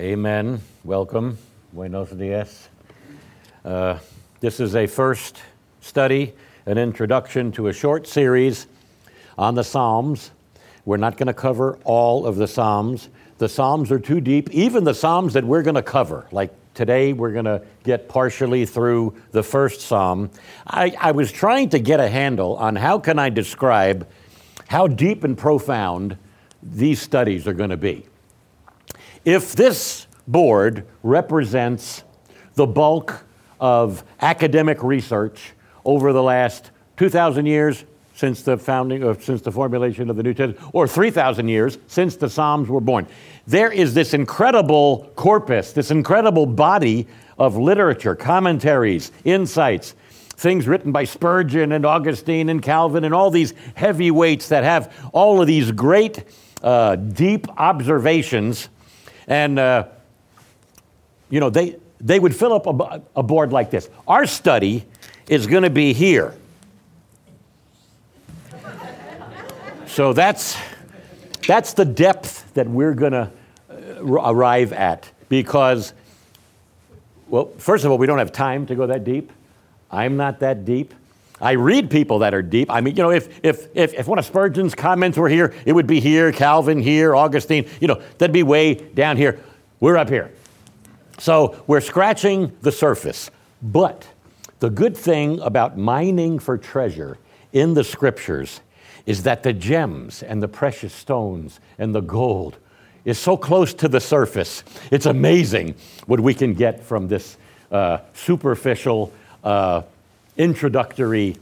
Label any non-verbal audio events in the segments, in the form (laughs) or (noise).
Amen. Welcome. Buenos dias. Uh, this is a first study, an introduction to a short series on the Psalms. We're not going to cover all of the Psalms. The Psalms are too deep, even the Psalms that we're going to cover. Like today, we're going to get partially through the first Psalm. I, I was trying to get a handle on how can I describe how deep and profound these studies are going to be. If this board represents the bulk of academic research over the last 2,000 years since the founding, or since the formulation of the New Testament, or 3,000 years since the Psalms were born. There is this incredible corpus, this incredible body of literature, commentaries, insights, things written by Spurgeon and Augustine and Calvin and all these heavyweights that have all of these great, uh, deep observations. And, uh, you know, they, they would fill up a, a board like this. Our study is going to be here. so that's, that's the depth that we're going to uh, arrive at because, well, first of all, we don't have time to go that deep. I'm not that deep. I read people that are deep. I mean, you know, if, if, if, if one of Spurgeon's comments were here, it would be here, Calvin here, Augustine, you know, that'd be way down here. We're up here. So we're scratching the surface. But the good thing about mining for treasure in the scriptures is that the gems and the precious stones and the gold is so close to the surface. It's amazing what we can get from this uh, superficial, uh, introductory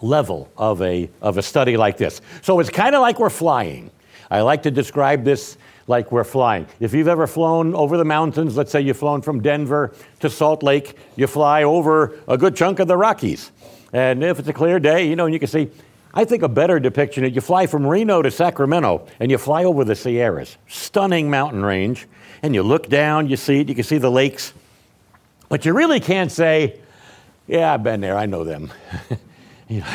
level of a, of a study like this. So it's kind of like we're flying. I like to describe this like we're flying. If you've ever flown over the mountains, let's say you've flown from Denver to Salt Lake, you fly over a good chunk of the Rockies. And if it's a clear day, you know, and you can see I think a better depiction is you fly from Reno to Sacramento and you fly over the Sierras, stunning mountain range, and you look down, you see it, you can see the lakes, but you really can't say, "Yeah, I've been there, I know them." (laughs) you know,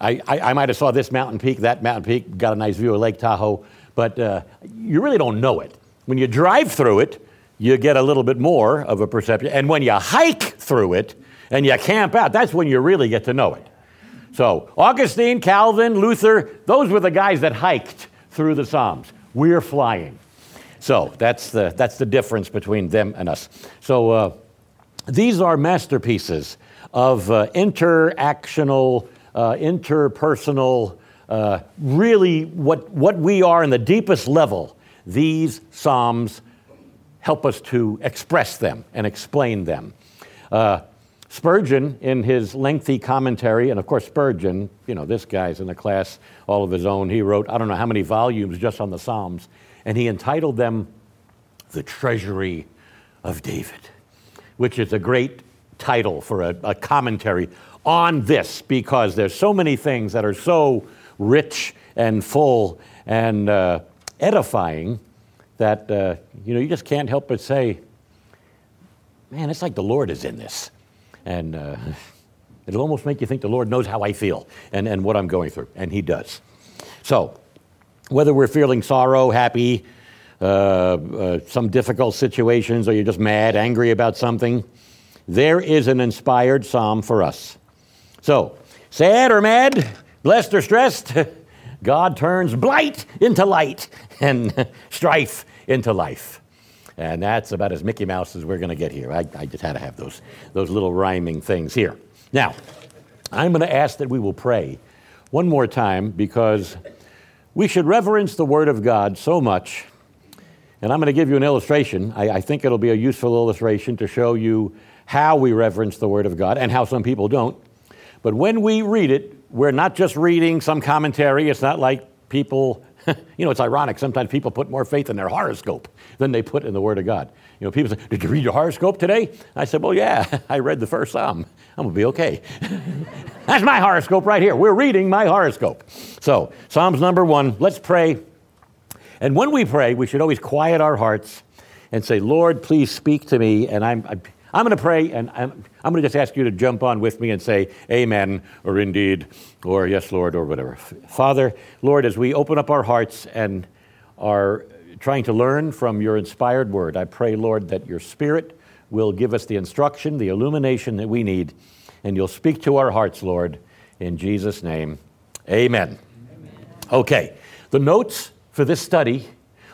I, I, I, might have saw this mountain peak, that mountain peak, got a nice view of Lake Tahoe, but uh, you really don't know it. When you drive through it, you get a little bit more of a perception, and when you hike through it and you camp out, that's when you really get to know it. So, Augustine, Calvin, Luther, those were the guys that hiked through the Psalms. We're flying. So, that's the, that's the difference between them and us. So, uh, these are masterpieces of uh, interactional, uh, interpersonal, uh, really what, what we are in the deepest level. These Psalms help us to express them and explain them. Uh, Spurgeon, in his lengthy commentary, and of course, Spurgeon, you know, this guy's in a class all of his own. He wrote, I don't know how many volumes just on the Psalms, and he entitled them The Treasury of David, which is a great title for a, a commentary on this because there's so many things that are so rich and full and uh, edifying that, uh, you know, you just can't help but say, man, it's like the Lord is in this. And uh, (laughs) it'll almost make you think the Lord knows how I feel and, and what I'm going through. And He does. So, whether we're feeling sorrow, happy, uh, uh, some difficult situations, or you're just mad, angry about something, there is an inspired psalm for us. So, sad or mad, blessed or stressed, (laughs) God turns blight into light (laughs) and (laughs) strife into life. And that's about as Mickey Mouse as we're going to get here. I, I just had to have those, those little rhyming things here. Now, I'm going to ask that we will pray one more time because we should reverence the Word of God so much. And I'm going to give you an illustration. I, I, think it'll be a useful illustration to show you how we reverence the Word of God and how some people don't. But when we read it, we're not just reading some commentary. It's not like people (laughs) you know, it's ironic. Sometimes people put more faith in their horoscope than they put in the Word of God. You know, people say, Did you read your horoscope today? I said, Well, yeah, (laughs) I read the first Psalm. I'm going to be okay. (laughs) That's my horoscope right here. We're reading my horoscope. So, Psalms number one, let's pray. And when we pray, we should always quiet our hearts and say, Lord, please speak to me. And I'm, I'm I'm going to pray, and I'm, I'm going to just ask you to jump on with me and say amen, or indeed, or yes, Lord, or whatever. Father, Lord, as we open up our hearts and are trying to learn from your inspired word. I pray, Lord, that your Spirit will give us the instruction, the illumination that we need, and you'll speak to our hearts, Lord. In Jesus' name, amen. amen. Okay, the notes for this study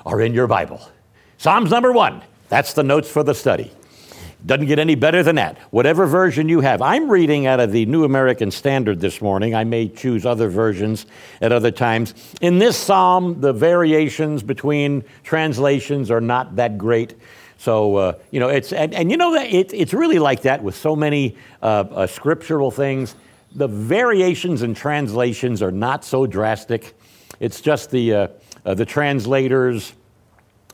are in your Bible. Psalms number one, that's the notes for the study. Doesn't get any better than that. Whatever version you have. I'm reading out of the New American Standard this morning. I may choose other versions at other times. In this psalm, the variations between translations are not that great. So, uh, you know, it's, and, and you know, it, it's really like that with so many uh, uh, scriptural things. The variations in translations are not so drastic. It's just the, uh, uh, the translator's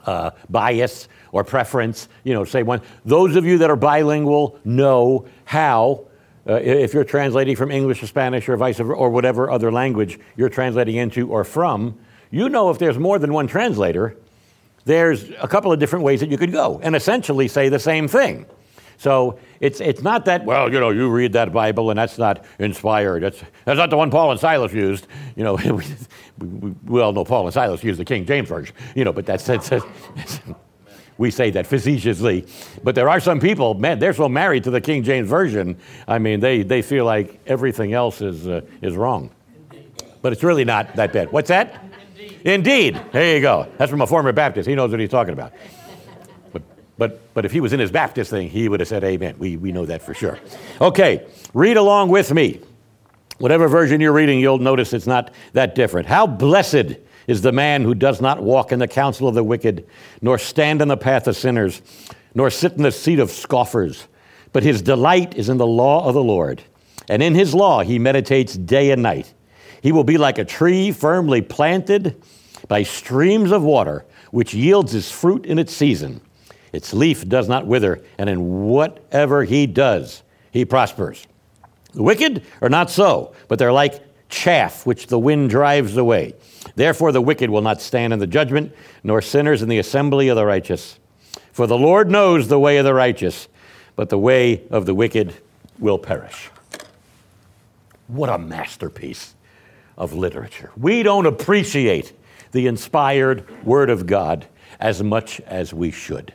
uh, bias or preference. You know, say one. Those of you that are bilingual know how, uh, if you're translating from English to Spanish or vice versa, or whatever other language you're translating into or from, you know if there's more than one translator, there's a couple of different ways that you could go and essentially say the same thing. So it's, it's not that, well, you know, you read that Bible and that's not inspired. That's, that's not the one Paul and Silas used. You know, (laughs) we, we, we all know Paul and Silas used the King James Version, you know, but that's, that's, that's we say that facetiously. But there are some people, man, they're so married to the King James Version, I mean, they, they feel like everything else is, uh, is wrong. But it's really not that bad. What's that? Indeed. Indeed. There you go. That's from a former Baptist. He knows what he's talking about. But, but, but if he was in his Baptist thing, he would have said amen. We, we know that for sure. Okay, read along with me. Whatever version you're reading, you'll notice it's not that different. How blessed is the man who does not walk in the counsel of the wicked, nor stand in the path of sinners, nor sit in the seat of scoffers. But his delight is in the law of the Lord, and in his law he meditates day and night. He will be like a tree firmly planted by streams of water, which yields its fruit in its season. Its leaf does not wither, and in whatever he does, he prospers. The wicked are not so, but they're like chaff which the wind drives away. Therefore, the wicked will not stand in the judgment, nor sinners in the assembly of the righteous. For the Lord knows the way of the righteous, but the way of the wicked will perish. What a masterpiece of literature. We don't appreciate the inspired Word of God as much as we should.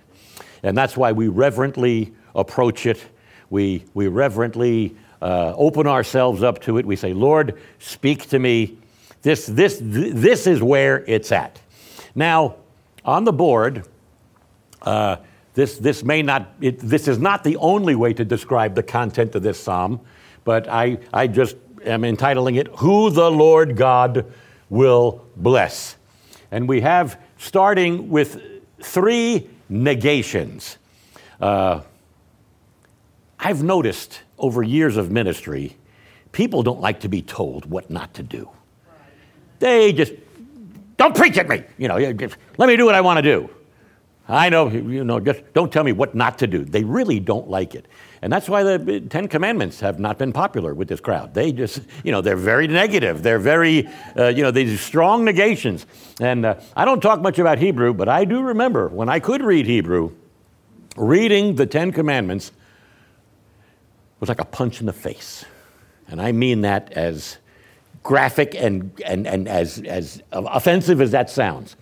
And that's why we reverently approach it. We, we reverently uh, open ourselves up to it. We say, Lord, speak to me this, this, this is where it's at. Now, on the board, uh, this, this may not, it, this is not the only way to describe the content of this psalm, but I, I just am entitling it, Who the Lord God Will Bless. And we have, starting with three negations. Uh, I've noticed over years of ministry, people don't like to be told what not to do. They just don't preach at me. You know, let me do what I want to do. I know, you know, just don't tell me what not to do. They really don't like it. And that's why the Ten Commandments have not been popular with this crowd. They just, you know, they're very negative. They're very, uh, you know, these strong negations. And uh, I don't talk much about Hebrew, but I do remember when I could read Hebrew, reading the Ten Commandments was like a punch in the face. And I mean that as graphic and, and, and as, as offensive as that sounds.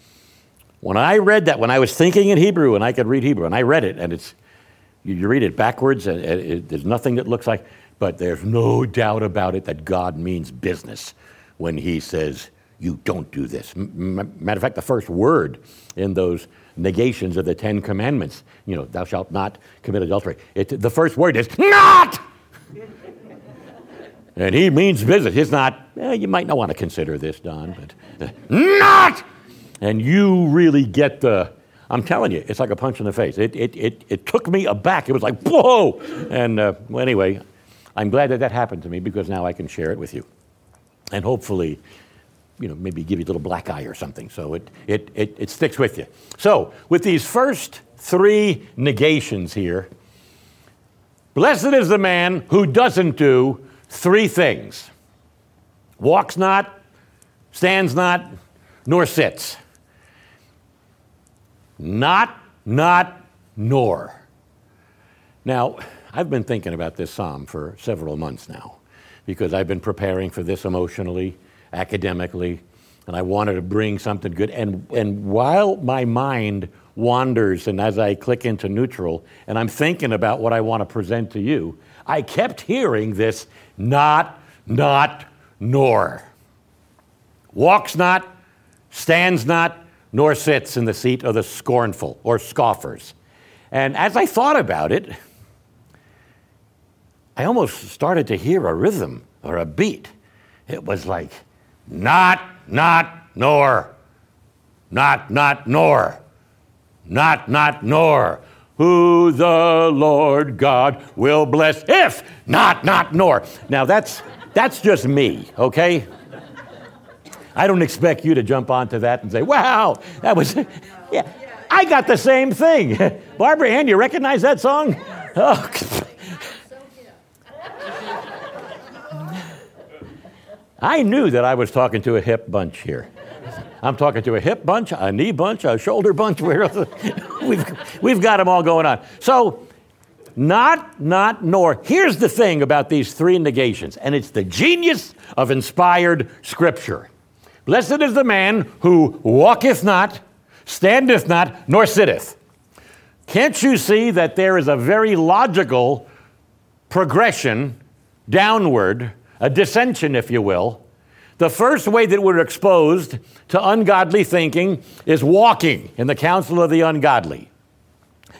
When I read that, when I was thinking in Hebrew and I could read Hebrew, and I read it, and it's, you, read it backwards, and it, it, there's nothing that looks like, but there's no doubt about it that God means business when He says, You don't do this. M- matter of fact, the first word in those negations of the Ten Commandments, you know, thou shalt not commit adultery, it, the first word is not! (laughs) And he means business. He's not, eh, you might not want to consider this, Don, but uh, (laughs) not! And you really get the, I'm telling you, it's like a punch in the face. It, it, it, it took me aback. It was like, whoa! And uh, well, anyway, I'm glad that that happened to me because now I can share it with you. And hopefully, you know, maybe give you a little black eye or something so it, it, it, it sticks with you. So, with these first three negations here, blessed is the man who doesn't do three things walks not, stands not, nor sits. Not, not, nor. Now, I've been thinking about this psalm for several months now because I've been preparing for this emotionally, academically. and I wanted to bring something good. And, and while my mind wanders and as I click into neutral and I'm thinking about what I want to present to you, I kept hearing this not, not, nor. Walks not, stands not, nor sits in the seat of the scornful or scoffers. And as I thought about it, I almost started to hear a rhythm or a beat. It was like, not, not, nor. Not, not, nor. Not, not, nor. Who the Lord God will bless if not, not, nor. Now that's, that's just me, okay? I don't expect you to jump onto that and say, wow, that was, (laughs) yeah. I got the same thing. (laughs) Barbara Ann, you recognize that song? (laughs) Oh, I knew that I was talking to a hip bunch here. I'm talking to a hip bunch, a knee bunch, a shoulder bunch. (laughs) we've, we've got them all going on. So, not, not, nor. Here's the thing about these three negations, and it's the genius of inspired scripture. Blessed is the man who walketh not, standeth not, nor sitteth. Can't you see that there is a very logical progression downward a dissension, if you will. The first way that we're exposed to ungodly thinking is walking in the counsel of the ungodly.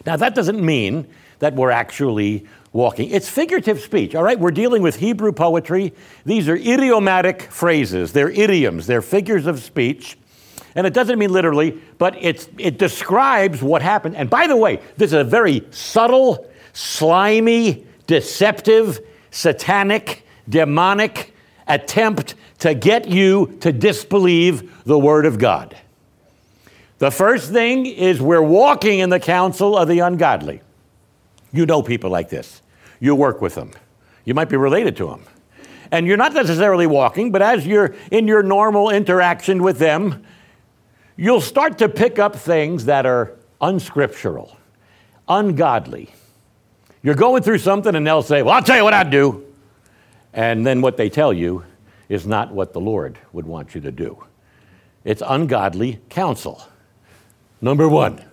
Now, that doesn't mean that we're actually walking. It's figurative speech, all right? We're dealing with Hebrew poetry. These are idiomatic phrases, they're idioms, they're figures of speech. And it doesn't mean literally, but it's, it describes what happened. And by the way, this is a very subtle, slimy, deceptive, satanic, demonic attempt to get you to disbelieve the Word of God. The first thing is we're walking in the counsel of the ungodly. You know people like this. You work with them. You might be related to them. And you're not necessarily walking, but as you're in your normal interaction with them, you'll start to pick up things that are unscriptural, ungodly. You're going through something, and they'll say, Well, I'll tell you what I'd do. And then what they tell you is not what the Lord would want you to do. It's ungodly counsel. Number one,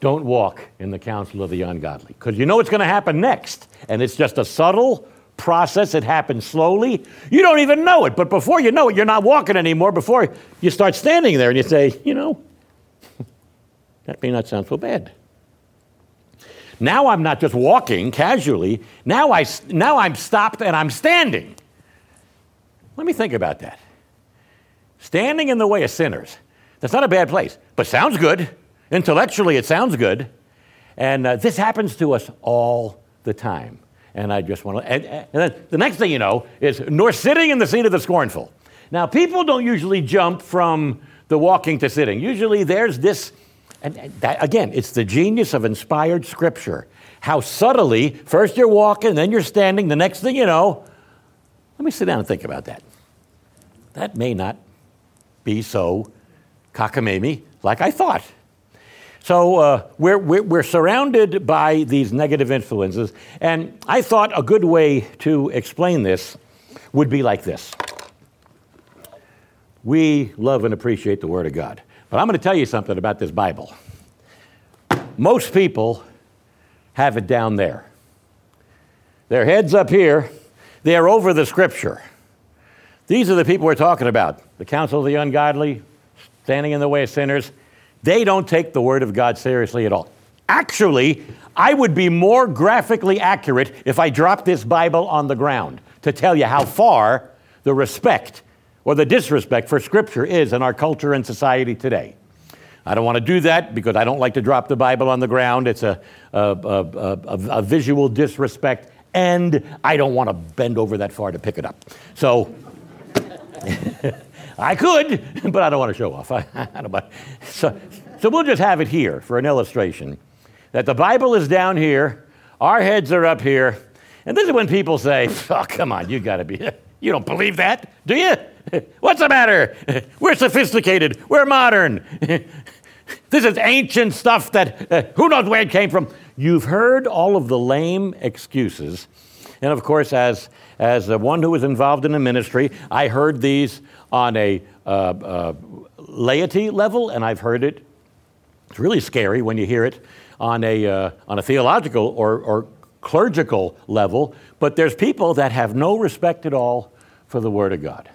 don't walk in the counsel of the ungodly because you know what's going to happen next. And it's just a subtle process. It happens slowly. You don't even know it. But before you know it, you're not walking anymore. Before you start standing there and you say, you know, (laughs) that may not sound so bad. Now I'm not just walking casually. Now, I, now I'm stopped and I'm standing. Let me think about that. Standing in the way of sinners. That's not a bad place, but sounds good. Intellectually, it sounds good. And uh, this happens to us all the time. And I just want to, and, and then the next thing you know is, nor sitting in the seat of the scornful. Now, people don't usually jump from the walking to sitting. Usually there's this and that, again, it's the genius of inspired scripture. How subtly, first you're walking, then you're standing, the next thing you know, let me sit down and think about that. That may not be so cockamamie like I thought. So uh, we're, we're, we're, surrounded by these negative influences, and I thought a good way to explain this would be like this. We love and appreciate the Word of God. But I'm going to tell you something about this Bible. Most people have it down there. Their heads up here, they are over the scripture. These are the people we're talking about the counsel of the ungodly, standing in the way of sinners. They don't take the word of God seriously at all. Actually, I would be more graphically accurate if I dropped this Bible on the ground to tell you how far the respect or the disrespect for Scripture is in our culture and society today. I don't want to do that because I don't like to drop the Bible on the ground. It's a, a, a, a visual disrespect, and I don't want to bend over that far to pick it up. So (laughs) I could, but I don't want to show off. I, (laughs) I don't, so, so we'll just have it here for an illustration that the Bible is down here, our heads are up here, and this is when people say, Oh, come on, you got to be, (laughs) you don't believe that, do you? (laughs) What's the matter? (laughs) We're sophisticated. We're modern. (laughs) this is ancient stuff that uh, who knows where it came from. You've heard all of the lame excuses And of course, as, as the one who was involved in the ministry, I heard these on a uh, uh, laity level, and I've heard it. It's really scary when you hear it on a, uh, on a theological or, or clerical level, but there's people that have no respect at all for the Word of God.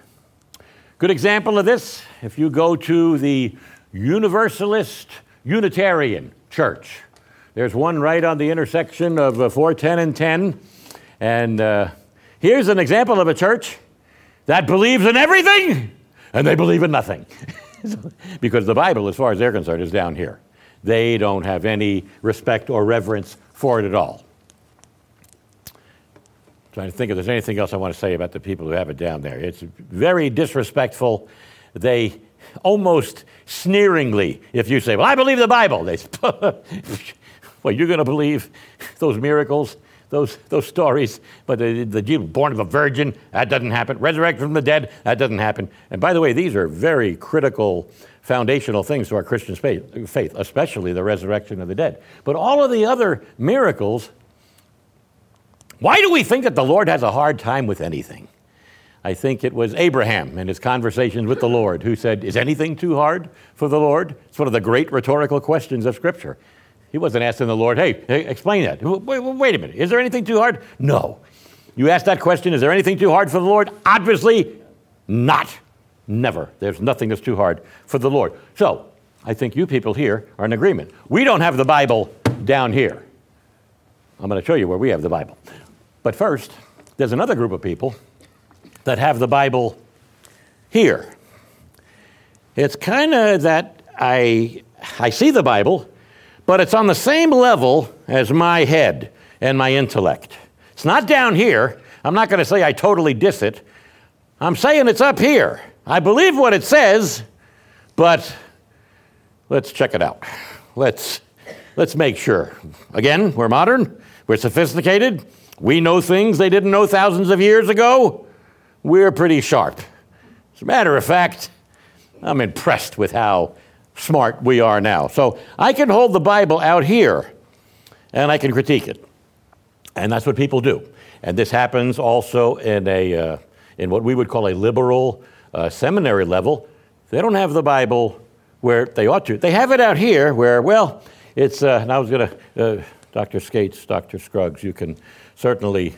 Good example of this if you go to the Universalist Unitarian Church. There's one right on the intersection of uh, 410 and 10. And uh, here's an example of a church that believes in everything and they believe in nothing. (laughs) because the Bible, as far as they're concerned, is down here. They don't have any respect or reverence for it at all. Trying to think if there's anything else I want to say about the people who have it down there. It's very disrespectful. They almost sneeringly, if you say, Well, I believe the Bible, they say, (laughs) Well, you're going to believe those miracles, those, those stories, but the, the Jesus born of a virgin, that doesn't happen. Resurrected from the dead, that doesn't happen. And by the way, these are very critical, foundational things to our Christian faith, especially the resurrection of the dead. But all of the other miracles, why do we think that the Lord has a hard time with anything? I think it was Abraham in his conversations with the Lord who said, Is anything too hard for the Lord? It's one of the great rhetorical questions of Scripture. He wasn't asking the Lord, Hey, explain that. Wait, wait a minute. Is there anything too hard? No. You ask that question, Is there anything too hard for the Lord? Obviously not. Never. There's nothing that's too hard for the Lord. So, I think you people here are in agreement. We don't have the Bible down here. I'm going to show you where we have the Bible. But first, there's another group of people that have the Bible here. It's kind of that I, I see the Bible, but it's on the same level as my head and my intellect. It's not down here. I'm not going to say I totally diss it. I'm saying it's up here. I believe what it says, but let's check it out. Let's, let's make sure. Again, we're modern, we're sophisticated, we know things they didn't know thousands of years ago we're pretty sharp. As a matter of fact, I'm impressed with how smart we are now. So I can hold the Bible out here and I can critique it. And that's what people do. And this happens also in, a, uh, in what we would call a liberal uh, seminary level. They don't have the Bible where they ought to. They have it out here where, well, it's, uh, and I was going to, uh, Dr. Skates, Dr. Scruggs, you can certainly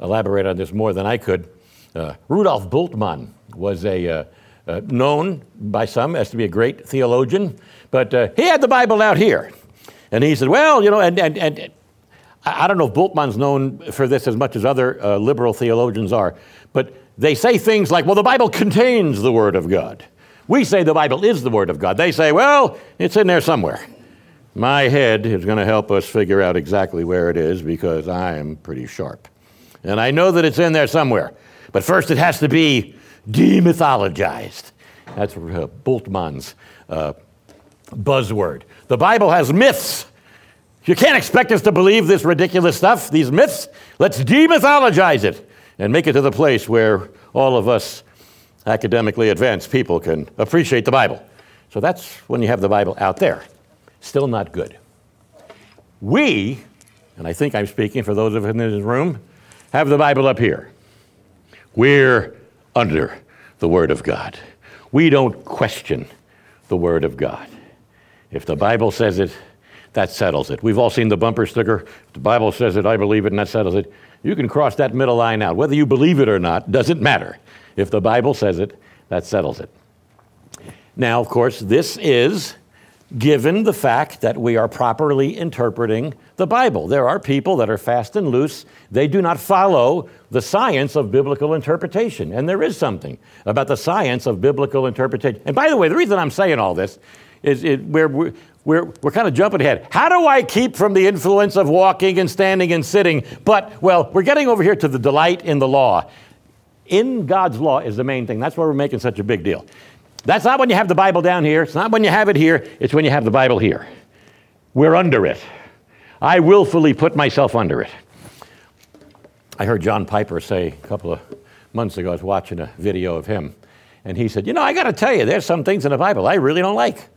elaborate on this more than I could. Uh, Rudolf Bultmann was a, uh, uh, known by some as to be a great theologian, but uh, he had the Bible out here. And he said, well, you know, and, and, and I don't know if Bultmann's known for this as much as other uh, liberal theologians are, but they say things like, well, the Bible contains the Word of God. We say the Bible is the Word of God. They say, well, it's in there somewhere. My head is going to help us figure out exactly where it is because I am pretty sharp. And I know that it's in there somewhere. But first, it has to be demythologized. That's uh, Bultmann's uh, buzzword. The Bible has myths. You can't expect us to believe this ridiculous stuff, these myths. Let's demythologize it and make it to the place where all of us academically advanced people can appreciate the Bible. So that's when you have the Bible out there. Still not good. We, and I think I'm speaking for those of us in this room, have the Bible up here. We're under the Word of God. We don't question the Word of God. If the Bible says it, that settles it. We've all seen the bumper sticker. The Bible says it, I believe it, and that settles it. You can cross that middle line out. Whether you believe it or not doesn't matter. If the Bible says it, that settles it. Now, of course, this is given the fact that we are properly interpreting the Bible. There are people that are fast and loose. They do not follow the science of biblical interpretation. And there is something about the science of biblical interpretation. And by the way, the reason I'm saying all this is it, we're, we're, we're, we're kind of jumping ahead. How do I keep from the influence of walking and standing and sitting? But, well, we're getting over here to the delight in the law. In God's law is the main thing. That's why we're making such a big deal. That's not when you have the Bible down here. It's not when you have it here. It's when you have the Bible here. We're under it. I willfully put myself under it. I heard John Piper say a couple of months ago, I was watching a video of him, and he said, You know, I got to tell you, there's some things in the Bible I really don't like.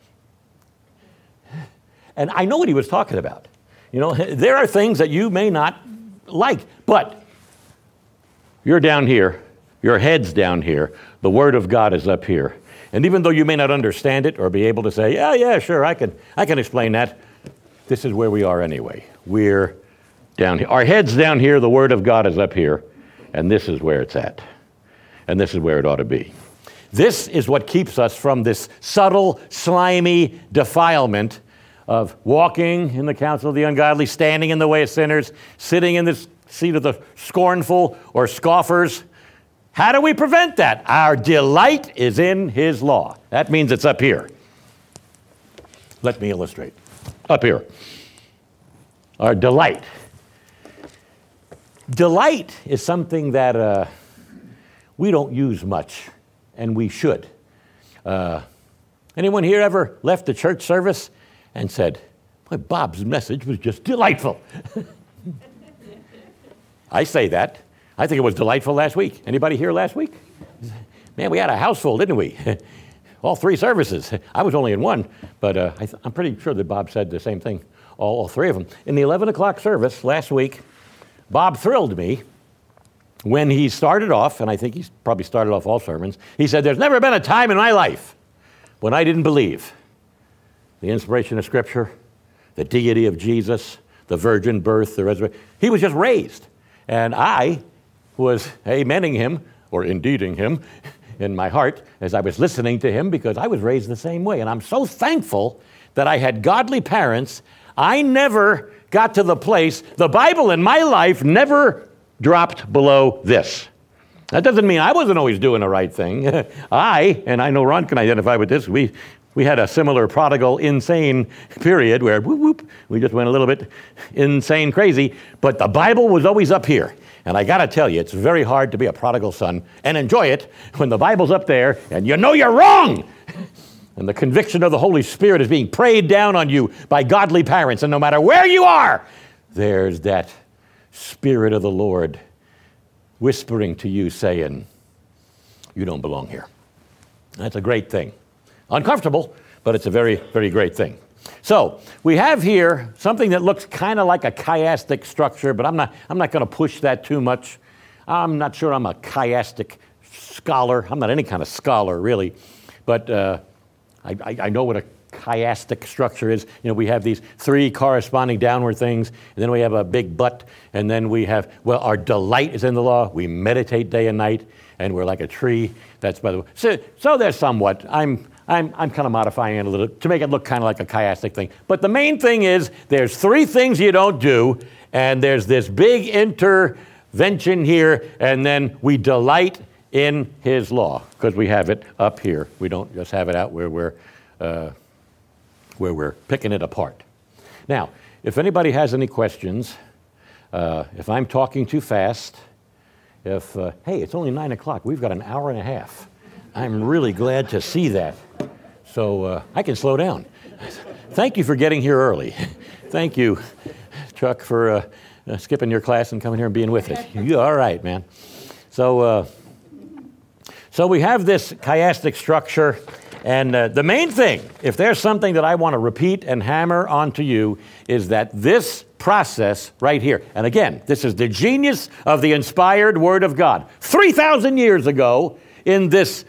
And I know what he was talking about. You know, (laughs) there are things that you may not like, but You're down here, your head's down here, the Word of God is up here. And even though you may not understand it or be able to say, yeah, yeah, sure, I can, I can explain that, this is where we are anyway. We're down here. Our head's down here, the Word of God is up here, and this is where it's at. And this is where it ought to be. This is what keeps us from this subtle, slimy defilement of walking in the counsel of the ungodly, standing in the way of sinners, sitting in the seat of the scornful or scoffers. How do we prevent that? Our delight is in His law. That means it's up here. Let me illustrate. Up here. Our delight. Delight is something that uh, we don't use much and we should. Uh, anyone here ever left the church service and said, Boy, Bob's message was just delightful? (laughs) I say that. I think it was delightful last week. Anybody here last week? Man, we had a house full, didn't we? (laughs) all three services. I was only in one, but uh, I am pretty sure that Bob said the same thing, all, all three of them. In the 11 o'clock service last week, Bob thrilled me when he started off, and I think he's probably started off all sermons, he said, There's never been a time in my life when I didn't believe the inspiration of Scripture, the deity of Jesus, the virgin birth, the resurrection. He was just raised. And I was amening him, or indeeding him, in my heart as I was listening to him because I was raised the same way. And I'm so thankful that I had godly parents. I never got to the place, the Bible in my life never dropped below this. That doesn't mean I wasn't always doing the right thing. (laughs) I, and I know Ron can identify with this, we, we had a similar prodigal, insane period where whoop, whoop, we just went a little bit insane crazy, but the Bible was always up here. And I got to tell you, it's very hard to be a prodigal son and enjoy it when the Bible's up there and you know you're wrong. (laughs) and the conviction of the Holy Spirit is being prayed down on you by godly parents. And no matter where you are, there's that Spirit of the Lord whispering to you, saying, You don't belong here. That's a great thing. Uncomfortable, but it's a very, very great thing. So we have here something that looks kind of like a chiastic structure, but I'm not, I'm not going to push that too much. I'm not sure I'm a chiastic scholar. I'm not any kind of scholar, really. But uh, I, I, I know what a chiastic structure is. You know, we have these three corresponding downward things, and then we have a big but, and then we have, well, our delight is in the law. We meditate day and night, and we're like a tree. That's by the way. So, so there's somewhat. I'm, I'm, I'm kind of modifying it a little to make it look kind of like a chiastic thing. But the main thing is there's three things you don't do, and there's this big intervention here, and then we delight in his law because we have it up here. We don't just have it out where we're uh, where we're picking it apart. Now, if anybody has any questions, uh, if I'm talking too fast, if, uh, hey, it's only nine o'clock, we've got an hour and a half. I'm really glad to see that. So uh, I can slow down. Thank you for getting here early. Thank you, Chuck, for uh, uh, skipping your class and coming here and being with us. (laughs) You're all right, man. So, uh, so we have this chiastic structure and uh, the main thing, if there's something that I want to repeat and hammer onto you, is that this process right here, and again, this is the genius of the inspired Word of God. 3,000 years ago, in this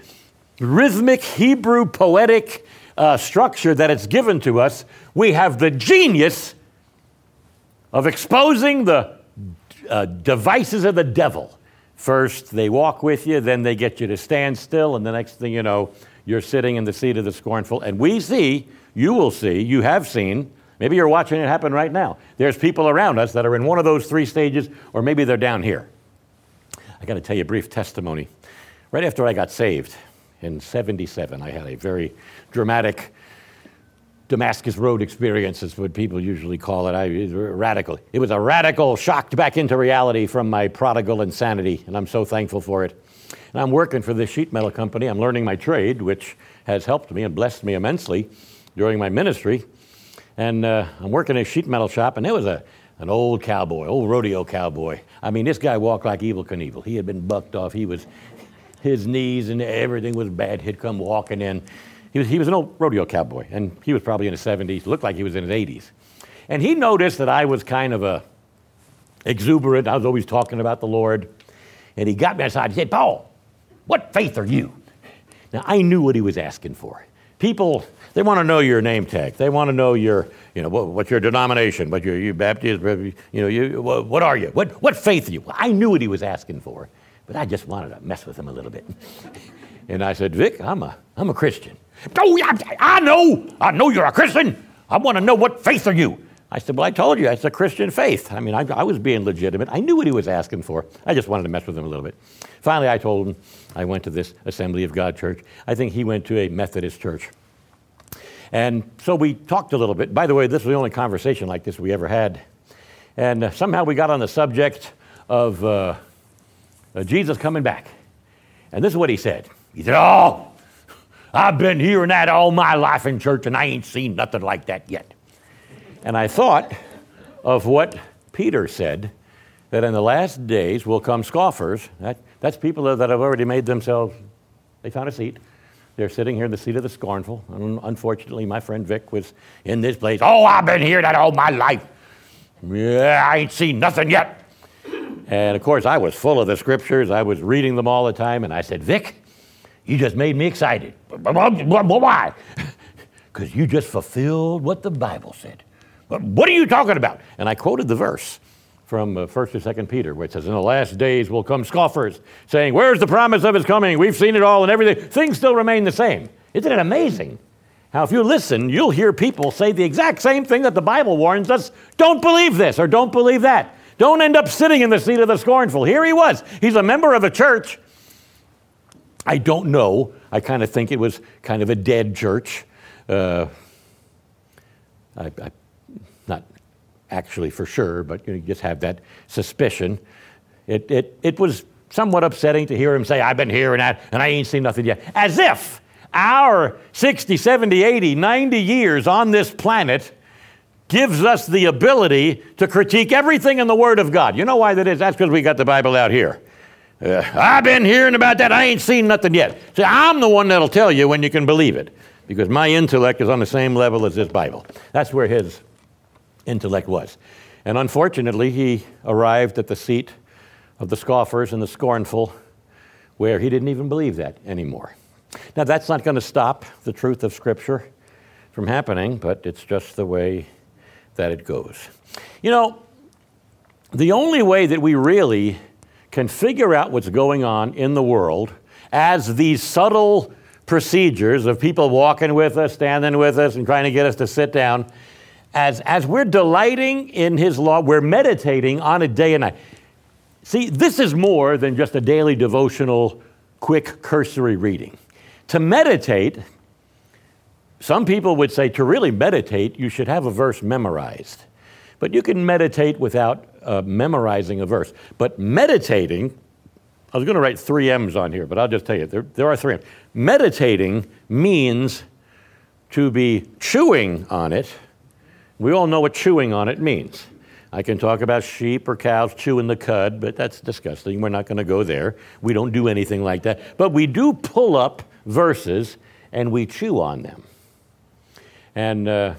rhythmic Hebrew poetic uh, structure that it's given to us, we have the genius of exposing the uh, devices of the devil. First, they walk with you, then they get you to stand still, and the next thing you know, you're sitting in the seat of the scornful. And we see, you will see, you have seen, maybe you're watching it happen right now. There's people around us that are in one of those three stages, or maybe they're down here. I got to tell you a brief testimony. Right after I got saved in 77, I had a very dramatic Damascus Road experience, is what people usually call it. I, it radical. It was a radical shocked back into reality from my prodigal insanity, and I'm so thankful for it. And I'm working for this sheet metal company. I'm learning my trade, which has helped me and blessed me immensely during my ministry. And uh, I'm working in a sheet metal shop, and there was a, an old cowboy, old rodeo cowboy. I mean, this guy walked like Evel Knievel. He had been bucked off. He was, his knees and everything was bad. He'd come walking in. He was, he was an old rodeo cowboy, and he was probably in his 70s. Looked like he was in his 80s. And he noticed that I was kind of a exuberant. I was always talking about the Lord. And he got me aside. He said, Paul, what faith are you? Now, I knew what he was asking for. People, they want to know your name tag. They want to know your, you know, what, what's your denomination? What you, you Baptist? You know, you, what are you? What, what faith are you? I knew what he was asking for, but I just wanted to mess with him a little bit. (laughs) and I said, Vic, I'm a, I'm a Christian. Oh, yeah, I know. I know you're a Christian. I want to know what faith are you? I said, Well, I told you, it's a Christian faith. I mean, I, I, was being legitimate. I knew what he was asking for. I just wanted to mess with him a little bit. Finally, I told him I went to this Assembly of God church. I think he went to a Methodist church. And so we talked a little bit. By the way, this was the only conversation like this we ever had. And uh, somehow we got on the subject of uh, Uh, Jesus coming back. And this is what he said He said, Oh, I've been hearing that all my life in church, and I ain't seen nothing like that yet. And I thought of what Peter said that in the last days will come scoffers. That, that's people that have already made themselves, they found a seat. They're sitting here in the seat of the scornful. And unfortunately, my friend Vic was in this place. Oh, I've been hearing that all my life. Yeah, I ain't seen nothing yet. And of course, I was full of the scriptures. I was reading them all the time. And I said, Vic, you just made me excited. (laughs) Why? (laughs) Because you just fulfilled what the Bible said. What are you talking about? And I quoted the verse from uh, 1st or 2nd Peter, which says, In the last days will come scoffers, saying, Where's the promise of his coming? We've seen it all and everything. Things still remain the same. Isn't it amazing? How, if you listen, you'll hear people say the exact same thing that the Bible warns us don't believe this or don't believe that. Don't end up sitting in the seat of the scornful. Here he was. He's a member of a church I don't know. I kind of think it was kind of a dead church. Uh, I, I, not actually for sure, but you, just have that suspicion. It, it, it was somewhat upsetting to hear him say, I've been here and that, and I ain't seen nothing yet. As if our 60, 70, 80, 90 years on this planet gives us the ability to critique everything in the Word of God. You know why that is? That's because we got the Bible out here. Uh, I've been hearing about that. I ain't seen nothing yet. See, I'm the one that'll tell you when you can believe it because my intellect is on the same level as this Bible. That's where his intellect was. And unfortunately, he arrived at the seat of the scoffers and the scornful where he didn't even believe that anymore. Now, that's not going to stop the truth of Scripture from happening, but it's just the way that it goes. You know, the only way that we really can figure out what's going on in the world as these subtle procedures of people walking with us, standing with us, and trying to get us to sit down, as, as we're delighting in His law, we're meditating on it day and night. See, this is more than just a daily devotional, quick cursory reading. To meditate, some people would say to really meditate, you should have a verse memorized. But you can meditate without uh, memorizing a verse. But meditating, I was going to write three M's on here, but I'll just tell you, there, there are three M's. Meditating means to be chewing on it. We all know what chewing on it means. I can talk about sheep or cows chewing the cud, but that's disgusting. We're not going to go there. We don't do anything like that. But we do pull up verses and we chew on them. And uh,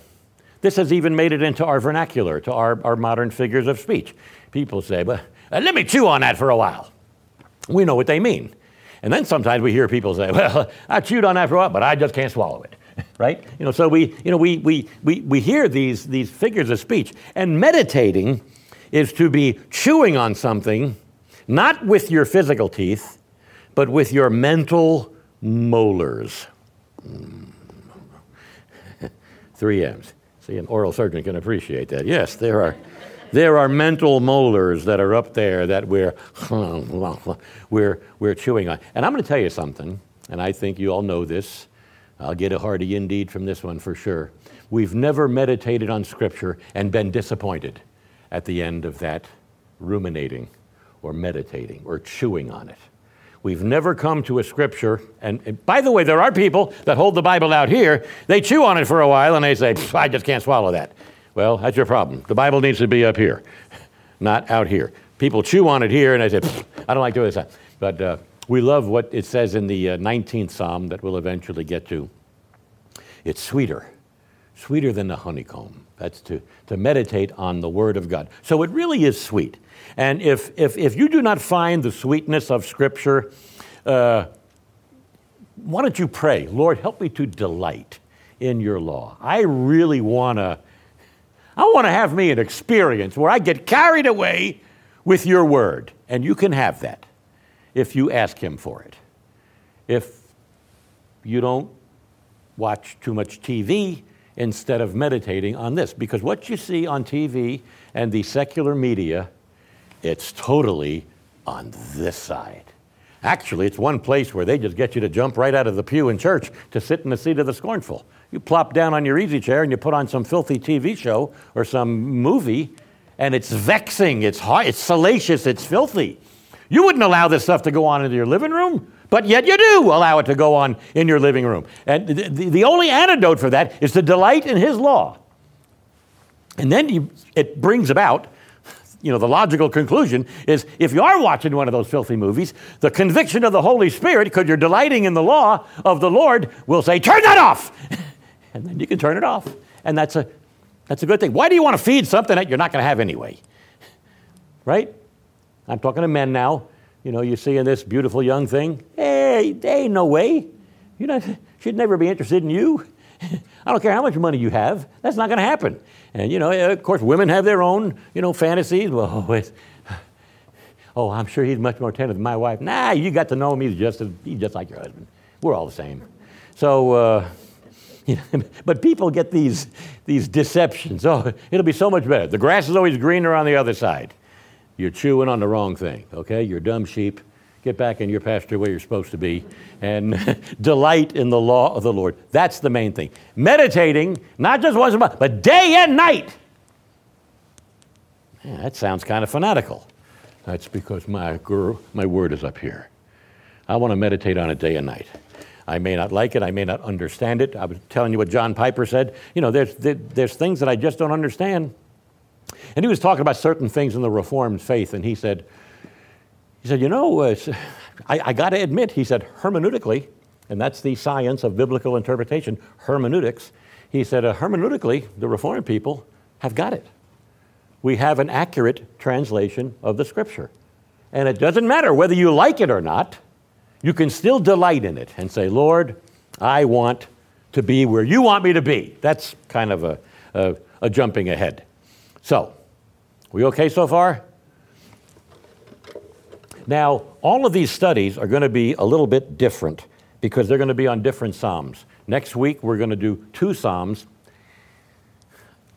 this has even made it into our vernacular, to our, our modern figures of speech. People say, well, uh, let me chew on that for a while. We know what they mean. And then sometimes we hear people say, (laughs) well, I chewed on that for a while, but I just can't swallow it. (laughs) right? You know, so we, you know, we, we, we, we hear these, these figures of speech. And meditating is to be chewing on something, not with your physical teeth, but with your mental molars. Mm. Three M's. See, an oral surgeon can appreciate that. Yes, there are, there are mental molars that are up there that we're, (laughs) we're, we're chewing on. And I'm going to tell you something, and I think you all know this. I'll get a hearty indeed from this one for sure. We've never meditated on Scripture and been disappointed at the end of that ruminating or meditating or chewing on it. We've never come to a scripture, and, and, by the way, there are people that hold the Bible out here, they chew on it for a while and they say, I just can't swallow that. Well, that's your problem. The Bible needs to be up here, (laughs) not out here. People chew on it here and they say, I don't like doing this. But uh, we love what it says in the uh, 19th Psalm that we'll eventually get to. It's sweeter sweeter than the honeycomb. That's to, to meditate on the Word of God. So it really is sweet. And if, if, if you do not find the sweetness of Scripture, uh, why don't you pray, Lord, help me to delight in your law. I really want to I want to have me an experience where I get carried away with your word. And you can have that if you ask him for it. If you don't watch too much TV instead of meditating on this, because what you see on TV and the secular media, it's totally on this side. Actually, it's one place where they just get you to jump right out of the pew in church to sit in the seat of the scornful. You plop down on your easy chair and you put on some filthy TV show or some movie, and it's vexing, it's hard, it's salacious, it's filthy. You wouldn't allow this stuff to go on in your living room, but yet you do allow it to go on in your living room. And the, the, the only antidote for that is to delight in His law. And then you, it brings about you know, the logical conclusion is if you are watching one of those filthy movies, the conviction of the Holy Spirit, because you're delighting in the law of the Lord, will say, Turn that off! (laughs) and then you can turn it off. And that's a, that's a good thing. Why do you want to feed something that you're not going to have anyway? (laughs) right? I'm talking to men now. You know, you see in this beautiful young thing, hey, there ain't no way. You know, (laughs) she'd never be interested in you. I don't care how much money you have. That's not going to happen. And, you know, of course, women have their own, you know, fantasies. Well, (laughs) oh, oh I'm sure he's much more tender than my wife. Nah, you got to know him. He's just, he's just like your husband. We're all the same. So, uh, (laughs) you know, but people get these, these deceptions. Oh, it'll be so much better. The grass is always greener on the other side. You're chewing on the wrong thing, okay? You're dumb sheep. Get back in your pasture where you're supposed to be and (laughs) delight in the law of the Lord. That's the main thing. Meditating, not just once a month, but day and night. Yeah, that sounds kind of fanatical. That's because my, girl, my word is up here. I want to meditate on it day and night. I may not like it. I may not understand it. I was telling you what John Piper said. You know, there's, there's things that I just don't understand. And he was talking about certain things in the Reformed faith, and he said, he said, you know, uh, I, I got to admit, he said, hermeneutically, and that's the science of biblical interpretation, hermeneutics. He said, uh, hermeneutically, the Reformed people have got it. We have an accurate translation of the Scripture. And it doesn't matter whether you like it or not you can still delight in it and say, Lord, I want to be where you want me to be. That's kind of a, a, a jumping ahead. So, we okay so far? Now, all of these studies are going to be a little bit different because they're going to be on different Psalms. Next week, we're going to do two Psalms.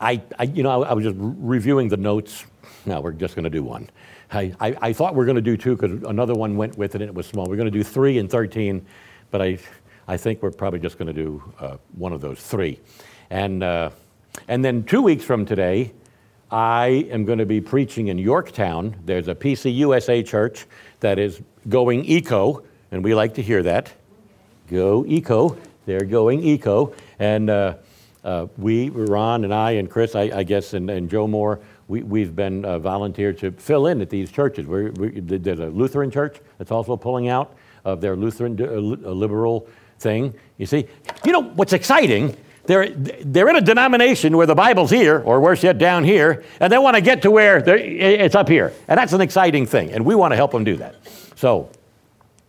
I, I you know, I, I was just reviewing the notes. Now, we're just going to do one. I, I, I thought we are going to do two because another one went with it and it was small. We're going to do three and 13, but I, I think we're probably just going to do uh, one of those three. And, uh, and then two weeks from today, I am going to be preaching in Yorktown. There's a PCUSA church that is going eco, and we like to hear that. Go eco. They're going eco. And uh, uh, we, Ron and I and Chris, I, I guess, and, and Joe Moore, we, we've been uh, volunteered to fill in at these churches. We're, we, there's a Lutheran church that's also pulling out of their Lutheran uh, liberal thing. You see, you know what's exciting? They're, they're in a denomination where the Bible's here, or worse yet, down here, and they want to get to where it's up here. And that's an exciting thing, and we want to help them do that. So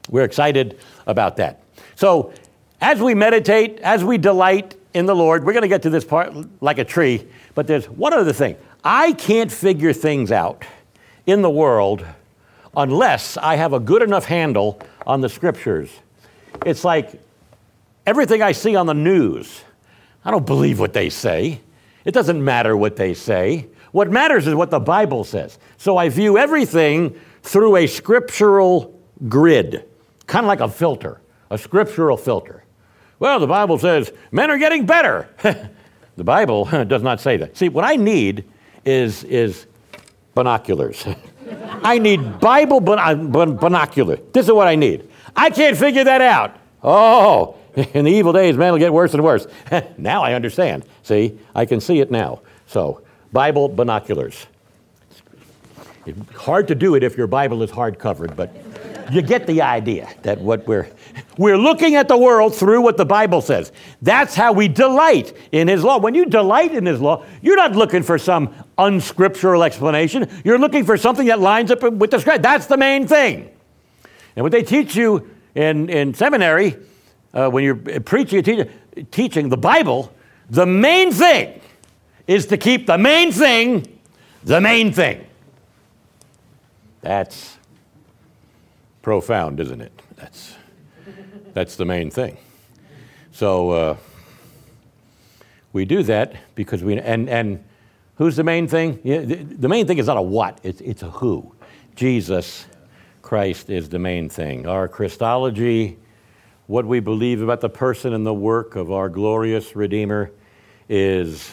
we're excited about that. So as we meditate, as we delight in the Lord, we're going to get to this part like a tree, but there's one other thing. I can't figure things out in the world unless I have a good enough handle on the scriptures. It's like everything I see on the news, I don't believe what they say. It doesn't matter what they say. What matters is what the Bible says. So I view everything through a scriptural grid, kind of like a filter, a scriptural filter. Well, the Bible says men are getting better. (laughs) the Bible (laughs) does not say that. See, what I need is, is binoculars. (laughs) I need Bible bin- binoculars. This is what I need. I can't figure that out. Oh, (laughs) in the evil days, man will get worse and worse. (laughs) now I understand. See, I can see it now. So, Bible binoculars. It's hard to do it if your Bible is hard covered, but you get the idea that what we're, We're looking at the world through what the Bible says. That's how we delight in His law. When you delight in His law, you're not looking for some unscriptural explanation. You're looking for something that lines up with the script. That's the main thing. And what they teach you in, in seminary, uh, when you're preaching, teaching, teaching the Bible, the main thing is to keep the main thing the main thing. That's profound, isn't it? That's, that's the main thing. So uh, we do that because we, and, and who's the main thing? The, the main thing is not a what, it's, it's a who. Jesus Christ is the main thing. Our Christology, what we believe about the person and the work of our glorious Redeemer, is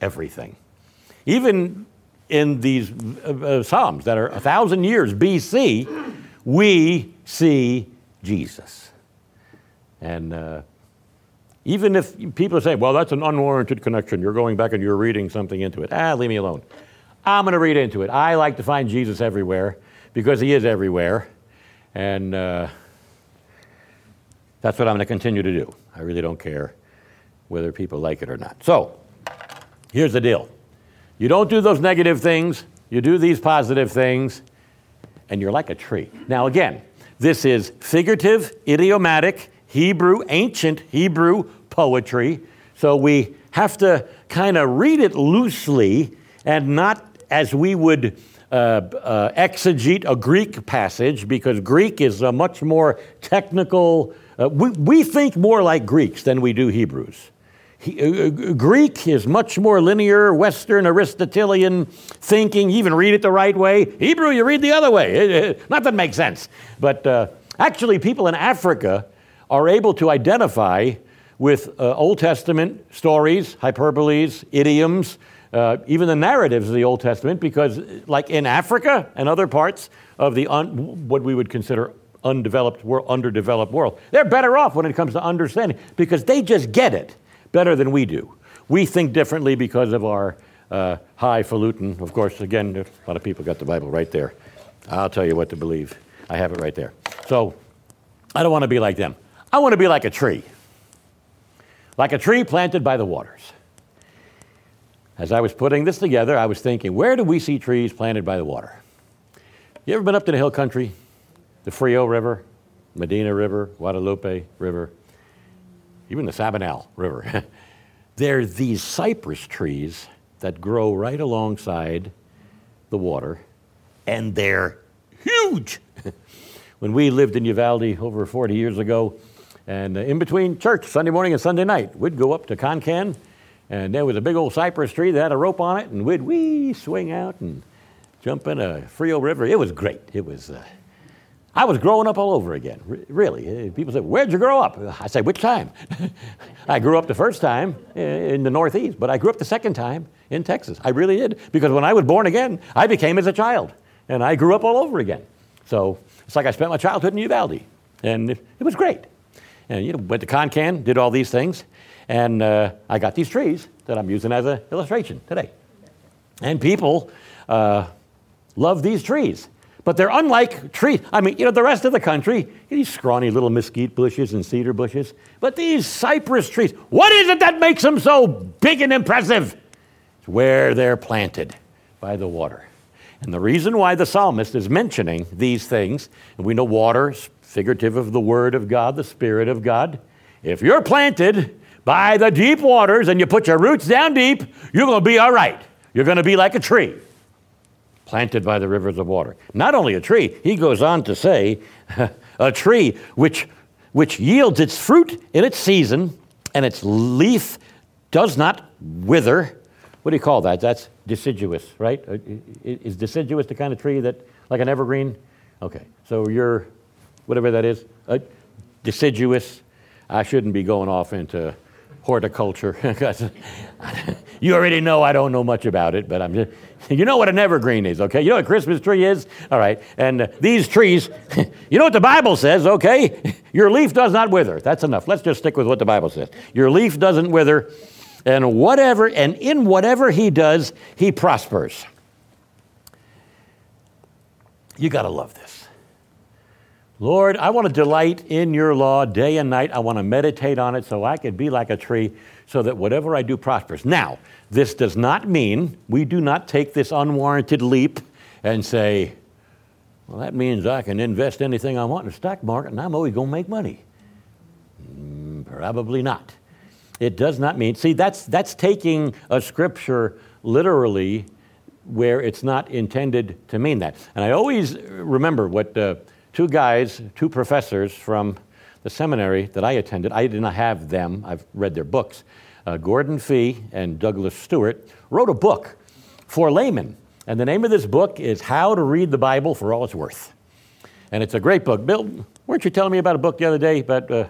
everything. Even in these uh, uh, Psalms that are a thousand years BC, we see Jesus. And uh, even if people say, well, that's an unwarranted connection, you're going back and you're reading something into it. Ah, leave me alone. I'm going to read into it. I like to find Jesus everywhere because he is everywhere. And uh, that's what I'm going to continue to do. I really don't care whether people like it or not. So, here's the deal you don't do those negative things, you do these positive things, and you're like a tree. Now, again, this is figurative, idiomatic, Hebrew, ancient Hebrew poetry. So we have to kind of read it loosely and not as we would uh, uh, exegete a Greek passage, because Greek is a much more technical. Uh, we, we think more like Greeks than we do Hebrews. He, uh, uh, Greek is much more linear, Western, Aristotelian thinking. You even read it the right way. Hebrew, you read the other way. It, it, nothing makes sense. But uh, actually, people in Africa are able to identify with uh, Old Testament stories, hyperboles, idioms, uh, even the narratives of the Old Testament, because, like in Africa and other parts of the un- what we would consider undeveloped, underdeveloped world, they're better off when it comes to understanding because they just get it better than we do. We think differently because of our uh, highfalutin. Of course, again, a lot of people got the Bible right there. I'll tell you what to believe. I have it right there. So I don't want to be like them. I want to be like a tree, like a tree planted by the waters. As I was putting this together, I was thinking, where do we see trees planted by the water? You ever been up to the hill country? The Frio River, Medina River, Guadalupe River, even the Sabinal River. (laughs) there are these cypress trees that grow right alongside the water, and they're huge. (laughs) when we lived in Uvalde over 40 years ago, and in between church, Sunday morning and Sunday night, we'd go up to Concan, and there was a big old cypress tree that had a rope on it, and we'd wee swing out and jump in a Frio River. It was great. It was. Uh, I was growing up all over again, really. Uh, people say, Where'd you grow up? I say, Which time? (laughs) I grew up the first time in the Northeast, but I grew up the second time in Texas. I really did. Because when I was born again, I became as a child, and I grew up all over again. So it's like I spent my childhood in Uvalde, and it, it was great. And you know, went to Concan, did all these things, and uh, I got these trees that I'm using as an illustration today. And people uh, love these trees. But they're unlike trees. I mean, you know, the rest of the country, these scrawny little mesquite bushes and cedar bushes. But these cypress trees, what is it that makes them so big and impressive? It's where they're planted by the water. And the reason why the psalmist is mentioning these things, and we know water is figurative of the Word of God, the Spirit of God. If you're planted by the deep waters and you put your roots down deep, you're going to be all right. You're going to be like a tree planted by the rivers of water. Not only a tree, he goes on to say, (laughs) a tree which, which yields its fruit in its season, and its leaf does not wither. What do you call that? That's deciduous, right? Uh, is deciduous the kind of tree that, like an evergreen? Okay, so you're, whatever that is, deciduous. I shouldn't be going off into horticulture (laughs) you already know I don't know much about it, but I'm just, you know what an evergreen is, okay? You know what a Christmas tree is? All right. And uh, these trees, (laughs) you know what the Bible says, okay? (laughs) Your leaf does not wither. That's enough. Let's just stick with what the Bible says. Your leaf doesn't wither, and whatever, and in whatever he does, he prospers. You got to love this. Lord, I want to delight in your law day and night. I want to meditate on it so I could be like a tree so that whatever I do prospers. Now, this does not mean we do not take this unwarranted leap and say, well, that means I can invest anything I want in the stock market and I'm always going to make money. Mm, probably not. It does not mean, see, that's, that's taking a scripture literally where it's not intended to mean that. And I always remember what uh, two guys, two professors from the seminary that I attended, I did not have them, I've read their books. Uh, Gordon Fee and Douglas Stuart wrote a book for laymen. And the name of this book is How to Read the Bible for All It's Worth. And it's a great book. Bill, weren't you telling me about a book the other day? But uh,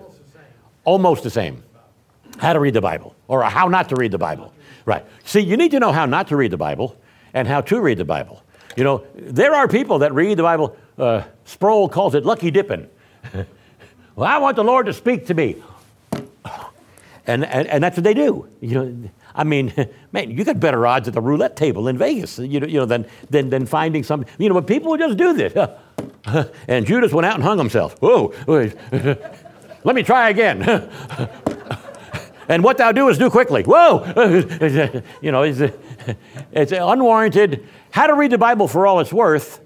almost the same. How to read the Bible, or how not to read the Bible. Right. See, you need to know how not to read the Bible and how to read the Bible. You know, there are people that read the Bible. Uh, Sproul calls it lucky dipping. (laughs) well, I want the Lord to speak to me. And, and, and that's what they do. You know, I mean, (laughs) man, you got better odds at the roulette table in Vegas, you know, you know than, than, than finding something. You know, but people would just do this. (laughs) and Judas went out and hung himself. Whoa, let me try again. and what thou do is do quickly. Whoa! you know, it's, it's unwarranted. How to read the Bible for all it's worth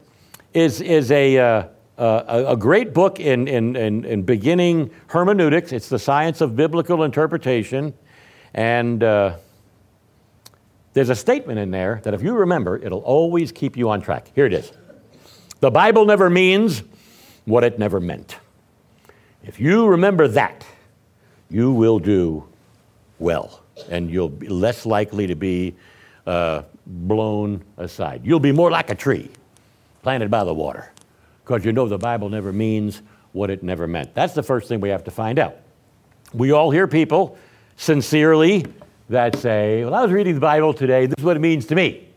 is, is a, uh, uh, a, great book in, in, in, in, beginning hermeneutics. It's the science of biblical interpretation. And uh, there's a statement in there that if you remember, it'll always keep you on track. Here it is The Bible never means what it never meant. If you remember that, you will do well, and you'll be less likely to be uh, blown aside. You'll be more like a tree planted by the water because you know the Bible never means what it never meant. That's the first thing we have to find out. We all hear people sincerely that say, Well, I was reading the Bible today, this is what it means to me.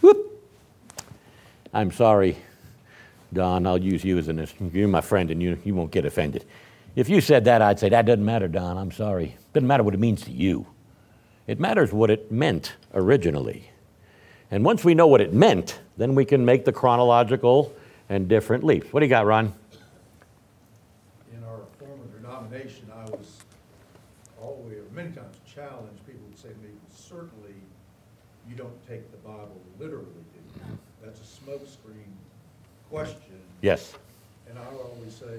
Whoop. I'm sorry, Don, I'll use you as an you're my friend and you, you won't get offended. If you said that, I'd say, That doesn't matter, Don, I'm sorry. It doesn't matter what it means to you. It matters what it meant originally. And once we know what it meant, then we can make the chronological and different leaps. What do you got, Ron? In our former denomination, I was always, many times challenged. People would say to me, certainly you don't take the Bible literally, do you? That's a smokescreen question. Yes. And I would always say,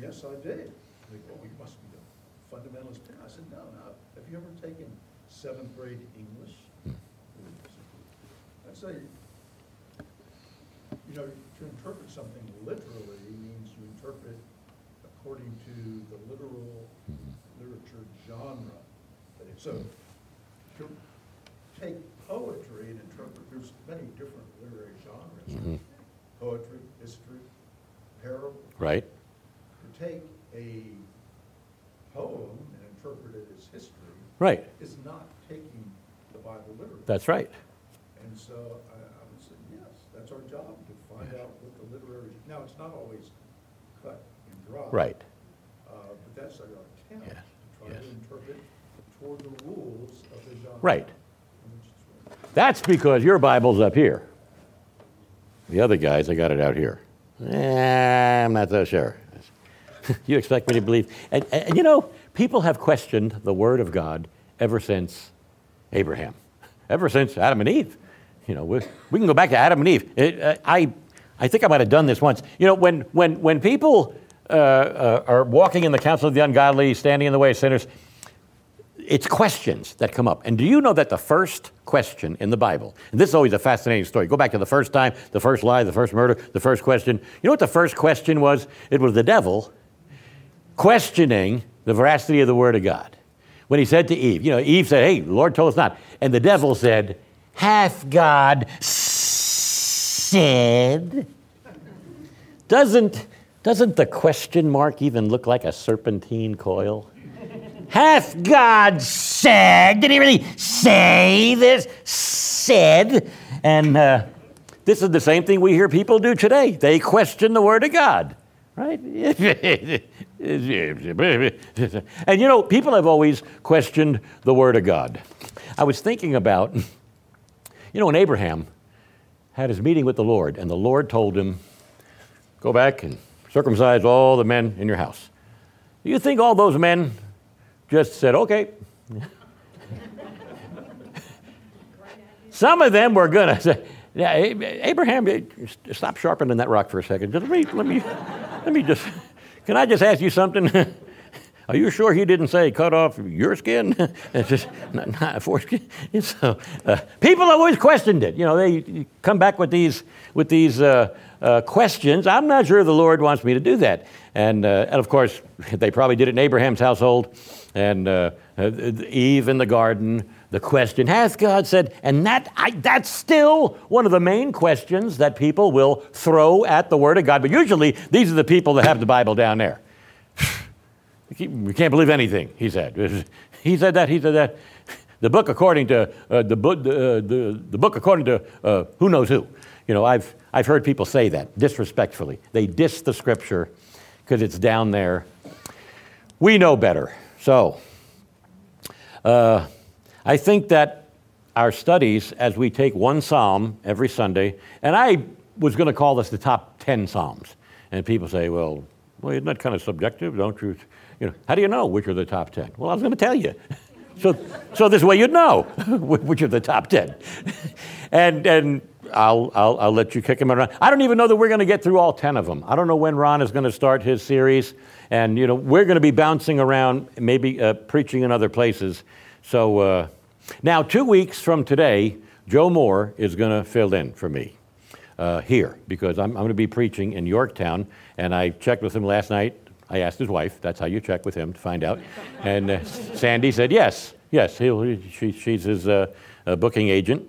yes, I did. They go, oh, you must be a fundamentalist. I said, no, no. Have you ever taken seventh grade say, you know, to interpret something literally means you interpret according to the literal mm-hmm. literature genre. So to take poetry and interpret, there's many different literary genres. Mm-hmm. Poetry, history, parable. Right. To take a poem and interpret it as history. Right. Is not taking the Bible literally. That's right. So I, I would say, yes, that's our job to find out what the literary, now, it's not always cut and dry. Right. Uh, but that's our attempt, Yeah, to try yes. to interpret toward the rules of the genre. Right. That's because your Bible's up here. The other guys, I got it out here. Eh, I'm not so sure. (laughs) you expect me to believe? And, and, and, you know, people have questioned the Word of God ever since Abraham, ever since Adam and Eve. You know, we, can go back to Adam and Eve. It, uh, I I think I might have done this once. You know, when, when, when people uh, uh, are walking in the counsel of the ungodly, standing in the way of sinners, it's questions that come up. And do you know that the first question in the Bible, and this is always a fascinating story. Go back to the first time, the first lie, the first murder, the first question. You know what the first question was? It was the devil questioning the veracity of the Word of God. When he said to Eve, you know, Eve said, Hey, the Lord told us not. And the devil said, Hath God said. Doesn't, doesn't the question mark even look like a serpentine coil? Hath God said? Did he really say this? Said. And uh, this is the same thing we hear people do today. They question the Word of God, right? (laughs) and you know, people have always questioned the Word of God. I was thinking about, you know, when Abraham had his meeting with the Lord, and the Lord told him, Go back and circumcise all the men in your house. Do you think all those men just said, okay? (laughs) Some of them were going to say, yeah, Abraham, stop sharpening that rock for a second. Just let me, let me, let me just, can I just ask you something? (laughs) Are you sure he didn't say cut off your skin? (laughs) it's just not, not foreskin. (laughs) So uh, people always questioned it. You know, they come back with these with these uh, uh, questions. I'm not sure the Lord wants me to do that. And uh, and of course, (laughs) they probably did it in Abraham's household, and uh, Eve in the garden. The question, has God said? And that I, that's still one of the main questions that people will throw at the Word of God. But usually, these are the people that have the Bible down there. We can't believe anything, he said. (laughs) He said that, he said that. The book according to, uh, the, book, uh, the, the book according to uh, who knows who. You know, I've, I've heard people say that disrespectfully. They diss the scripture because it's down there. We know better. So, uh, I think that our studies, as we take one psalm every Sunday, and I was going to call this the top 10 psalms. And people say, well, well, isn't that kind of subjective? Don't you? You know, how do you know which are the top 10? Well, I was going to tell you. So, so this way you'd know (laughs) which are the top 10. and and I'll, I'll, I'll let you kick them around. I don't even know that we're going to get through all 10 of them. I don't know when Ron is going to start his series. And, you know, we're going to be bouncing around, maybe uh, preaching in other places. So uh, now, two weeks from today, Joe Moore is going to fill in for me uh, here because I'm, I'm going to be preaching in Yorktown. And I checked with him last night I asked his wife. That's how you check with him to find out. And uh, Sandy said, yes, yes, she, she's his uh, uh, booking agent.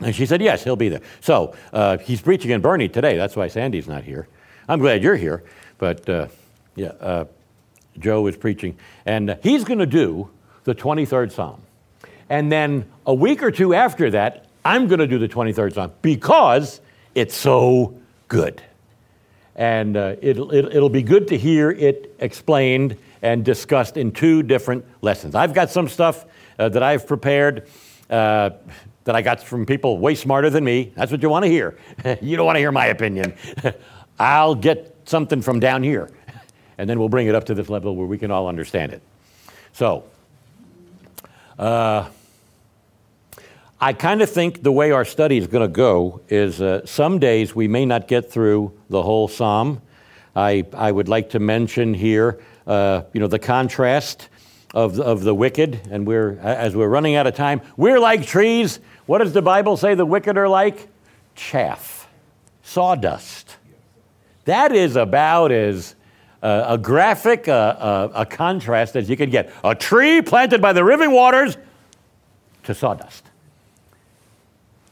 And she said, yes, he'll be there. So uh, he's preaching in Boerne today. That's why Sandy's not here. I'm glad you're here. But uh, yeah, Joe is preaching. And he's going to do the 23rd Psalm. And then a week or two after that, I'm going to do the 23rd Psalm because it's so good and uh, it'll, it'll be good to hear it explained and discussed in two different lessons. I've got some stuff uh, that I've prepared uh, that I got from people way smarter than me. That's what you want to hear. (laughs) you don't want to hear my opinion. (laughs) I'll get something from down here, and then we'll bring it up to this level where we can all understand it. So, uh, I kind of think the way our study is going to go is uh, some days we may not get through the whole psalm. I, I would like to mention here, uh, you know, the contrast of, of the wicked, and we're, as we're running out of time, we're like trees. What does the Bible say the wicked are like? Chaff, sawdust. That is about as uh, a graphic, uh, uh, a contrast as you could get. A tree planted by the living waters to sawdust.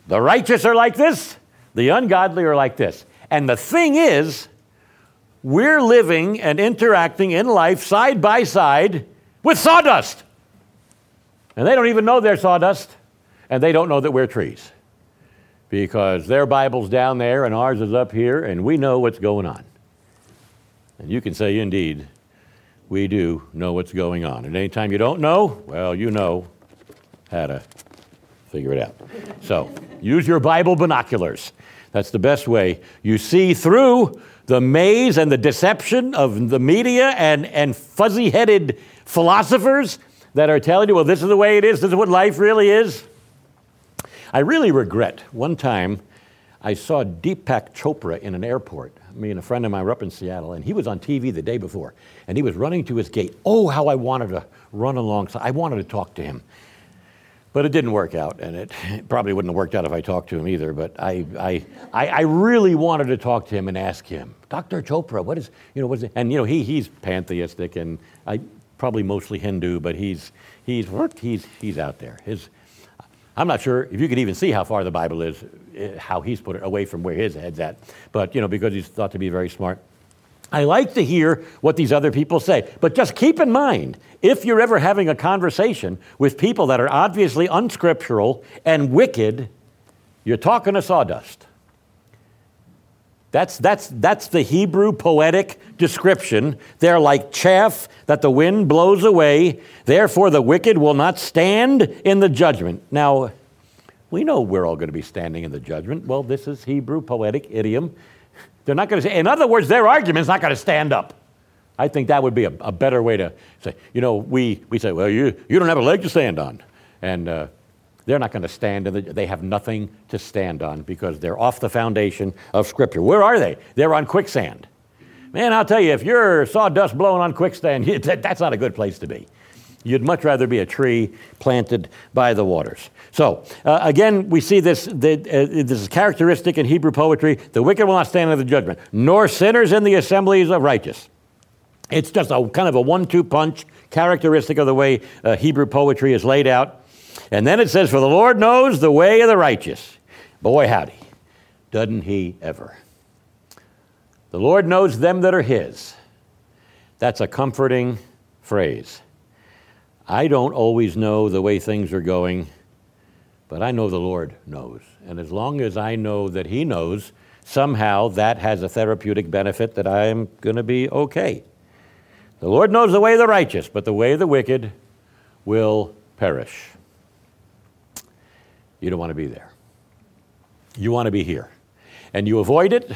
The righteous are like this, the ungodly are like this. And the thing is, we're living and interacting in life side by side with sawdust. And they don't even know they're sawdust, and they don't know that we're trees. Because their Bible's down there and ours is up here, and we know what's going on. And you can say, indeed, we do know what's going on. And anytime you don't know, well, you know how to figure it out. So use your Bible binoculars. That's the best way. You see through the maze and the deception of the media and, and fuzzy headed philosophers that are telling you, well, this is the way it is, this is what life really is. I really regret one time I saw Deepak Chopra in an airport. Me and a friend of mine were up in Seattle, and he was on TV the day before, and he was running to his gate. Oh, how I wanted to run alongside. I wanted to talk to him. But it didn't work out, and it probably wouldn't have worked out if I talked to him either. But I, I, I, I really wanted to talk to him and ask him, Dr. Chopra, what is, you know, what is it? And, you know, he, he's pantheistic and I, probably mostly Hindu, but he's, he's, he's, he's out there. His, I'm not sure if you could even see how far the Bible is, eh, how he's put it away from where his head's at. But, you know, because he's thought to be very smart. I like to hear what these other people say, but just keep in mind if you're ever having a conversation with people that are obviously unscriptural and wicked, you're talking to sawdust. That's, that's, that's the Hebrew poetic description. They're like chaff that the wind blows away. Therefore, the wicked will not stand in the judgment. Now, we know we're all going to be standing in the judgment. Well, this is Hebrew poetic idiom They're not going to. Say, in other words, their argument's not going to stand up. I think that would be a, a, better way to say. You know, we, we say, well, you, you don't have a leg to stand on. And uh, they're not going to stand, and they have nothing to stand on because they're off the foundation of Scripture. Where are they? They're on quicksand. Man, I'll tell you, if you're sawdust blowing on quicksand, (laughs) that's not a good place to be. You'd much rather be a tree planted by the waters. So, uh, again, we see this, the, uh, this is characteristic in Hebrew poetry. The wicked will not stand under the judgment, nor sinners in the assemblies of righteous. It's just a kind of a one two punch characteristic of the way uh, Hebrew poetry is laid out. And then it says, For the Lord knows the way of the righteous. Boy, howdy, doesn't he ever? The Lord knows them that are his. That's a comforting phrase. I don't always know the way things are going, but I know the Lord knows. And as long as I know that he knows, somehow that has a therapeutic benefit that I'm going to be okay. The Lord knows the way of the righteous, but the way of the wicked will perish. You don't want to be there. You want to be here. And you avoid it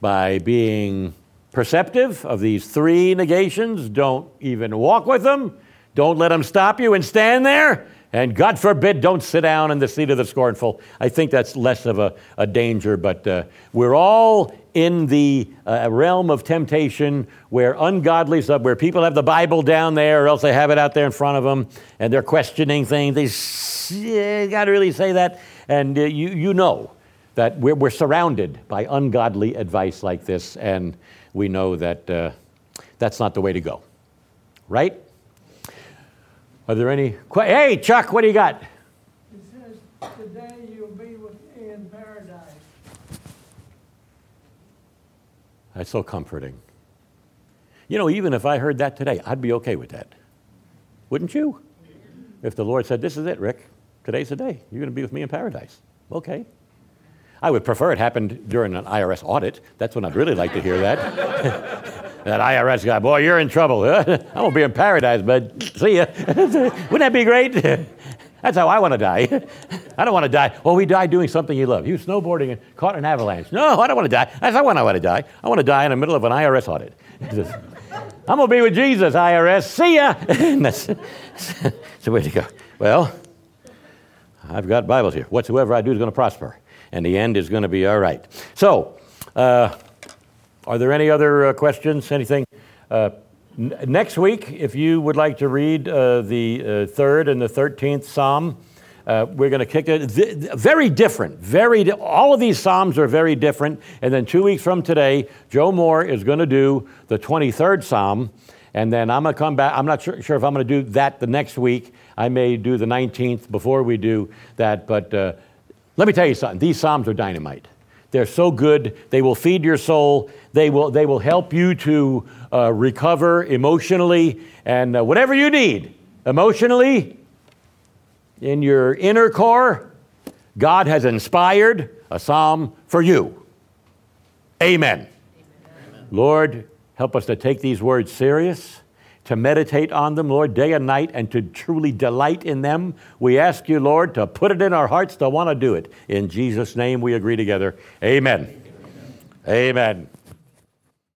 by being perceptive of these three negations. Don't even walk with them. Don't let them stop you and stand there. And God forbid, don't sit down in the seat of the scornful. I think that's less of a, a danger, but uh, we're all in the uh, realm of temptation where ungodly stuff, where people have the Bible down there, or else they have it out there in front of them, and they're questioning things. They got to really say that. And uh, you, you know that we're, we're surrounded by ungodly advice like this, and we know that uh, that's not the way to go. Right? Are there any? Qu- hey, Chuck, what do you got? It says, Today you'll be with me in paradise. That's so comforting. You know, even if I heard that today, I'd be okay with that. Wouldn't you? If the Lord said, This is it, Rick, today's the day. You're going to be with me in paradise. Okay. I would prefer it happened during an IRS audit. That's when I'd really like to hear that. (laughs) that IRS guy, boy, you're in trouble. I'm going to be in paradise, bud. See ya. (laughs) Wouldn't that be great? (laughs) That's how I want to die. (laughs) I don't want to die. Well, we die doing something you love. You snowboarding and caught an avalanche. No, I don't want to die. That's not when I want to die. I want to die in the middle of an IRS audit. I'm going to be with Jesus, IRS. See ya. that's, that's the way to go. Well, I've got Bibles here. Whatsoever I do is going to prosper, and the end is going to be all right. So, uh, are there any other uh, questions? Anything? Uh, n- next week, if you would like to read uh, the uh, third and the 13th Psalm, uh, we're going to kick it. Th- very different. Very. Di- all of these Psalms are very different. And then two weeks from today, Joe Moore is going to do the 23rd Psalm. And then I'm going to come back. I'm not sure, sure if I'm going to do that the next week. I may do the 19th before we do that. But uh, let me tell you something. These Psalms are dynamite. They're so good. They will feed your soul. They will, they will help you to uh, recover emotionally and uh, whatever you need emotionally in your inner core. God has inspired a psalm for you. Amen. Amen. Lord, help us to take these words serious to meditate on them, Lord, day and night, and to truly delight in them. We ask you, Lord, to put it in our hearts to want to do it. In Jesus' name we agree together. Amen. Amen. Amen.